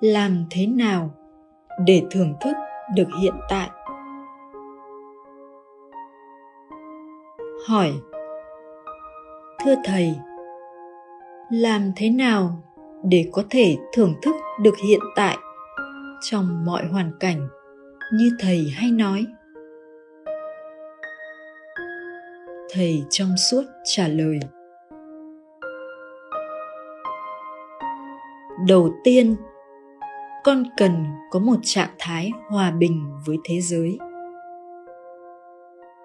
làm thế nào để thưởng thức được hiện tại? Hỏi, thưa thầy, làm thế nào để có thể thưởng thức được hiện tại trong mọi hoàn cảnh như thầy hay nói? Thầy trong suốt trả lời, đầu tiên con cần có một trạng thái hòa bình với thế giới.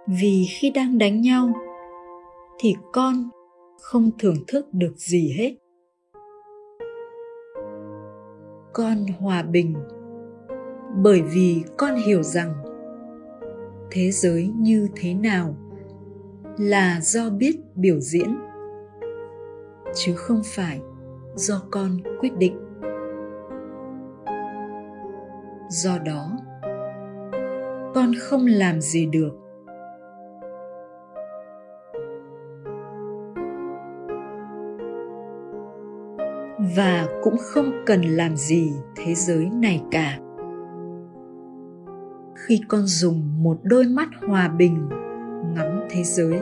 Vì khi đang đánh nhau, thì con không thưởng thức được gì hết. Con hòa bình bởi vì con hiểu rằng thế giới như thế nào là do biết biểu diễn, chứ không phải do con quyết định do đó, con không làm gì được. Và cũng không cần làm gì thế giới này cả. Khi con dùng một đôi mắt hòa bình ngắm thế giới,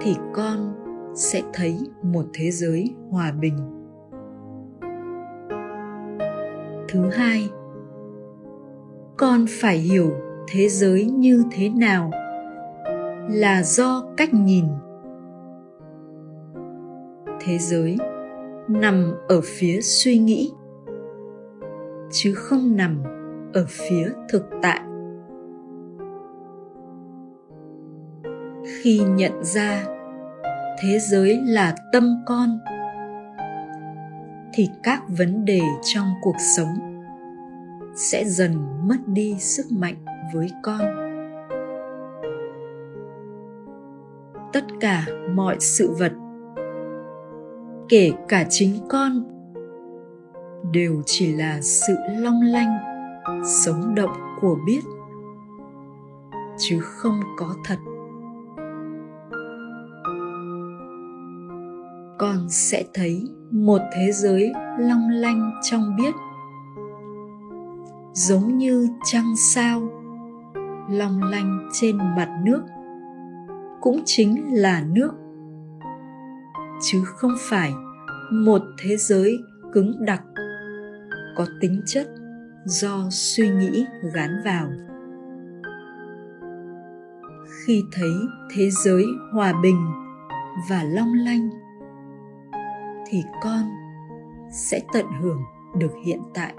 thì con sẽ thấy một thế giới hòa bình. Thứ hai con phải hiểu thế giới như thế nào là do cách nhìn. Thế giới nằm ở phía suy nghĩ, chứ không nằm ở phía thực tại. Khi nhận ra thế giới là tâm con, thì các vấn đề trong cuộc sống sẽ dần mất đi sức mạnh với con. Tất cả mọi sự vật, kể cả chính con, đều chỉ là sự long lanh, sống động của biết, chứ không có thật. Con sẽ thấy một thế giới long lanh trong biết giống như trăng sao, long lanh trên mặt nước, cũng chính là nước. Chứ không phải một thế giới cứng đặc, có tính chất do suy nghĩ gán vào. Khi thấy thế giới hòa bình và long lanh, thì con sẽ tận hưởng được hiện tại.